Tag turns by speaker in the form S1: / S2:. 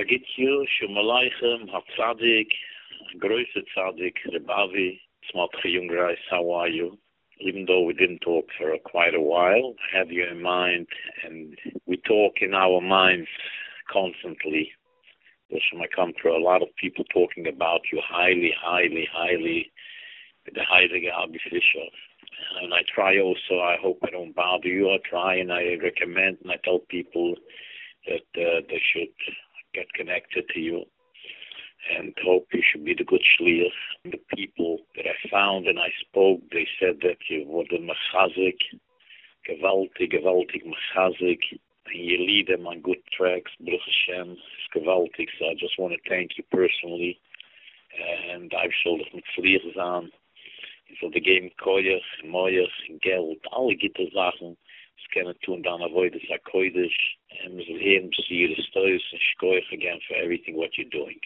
S1: Hagitju, Shumalaichem, Hatzadik, Größe Tzadik, Rebavi, Smatche Jungreis, how are you? Even though we didn't talk for quite a while, I have you in mind, and we talk in our minds constantly. There's I come through a lot of people talking about you highly, highly, highly, the Heilige Abi. And I try also, I hope I don't bother you, I try and I recommend and I tell people that uh, they should get connected to you and hope you should be the good shliach. The people that I found and I spoke, they said that you were the machazik, gewaltig, gewaltig machazik, and you lead them on good tracks, Baruch Hashem, it's gewaltig. So I just want to thank you personally. And I've sold it with vliegers on. Ich soll dir geben Koyach, Moyach, Geld, alle gitte Sachen. Es können tun, dann avoid es a And will see you the stories, and shkoyach again for everything what you're doing.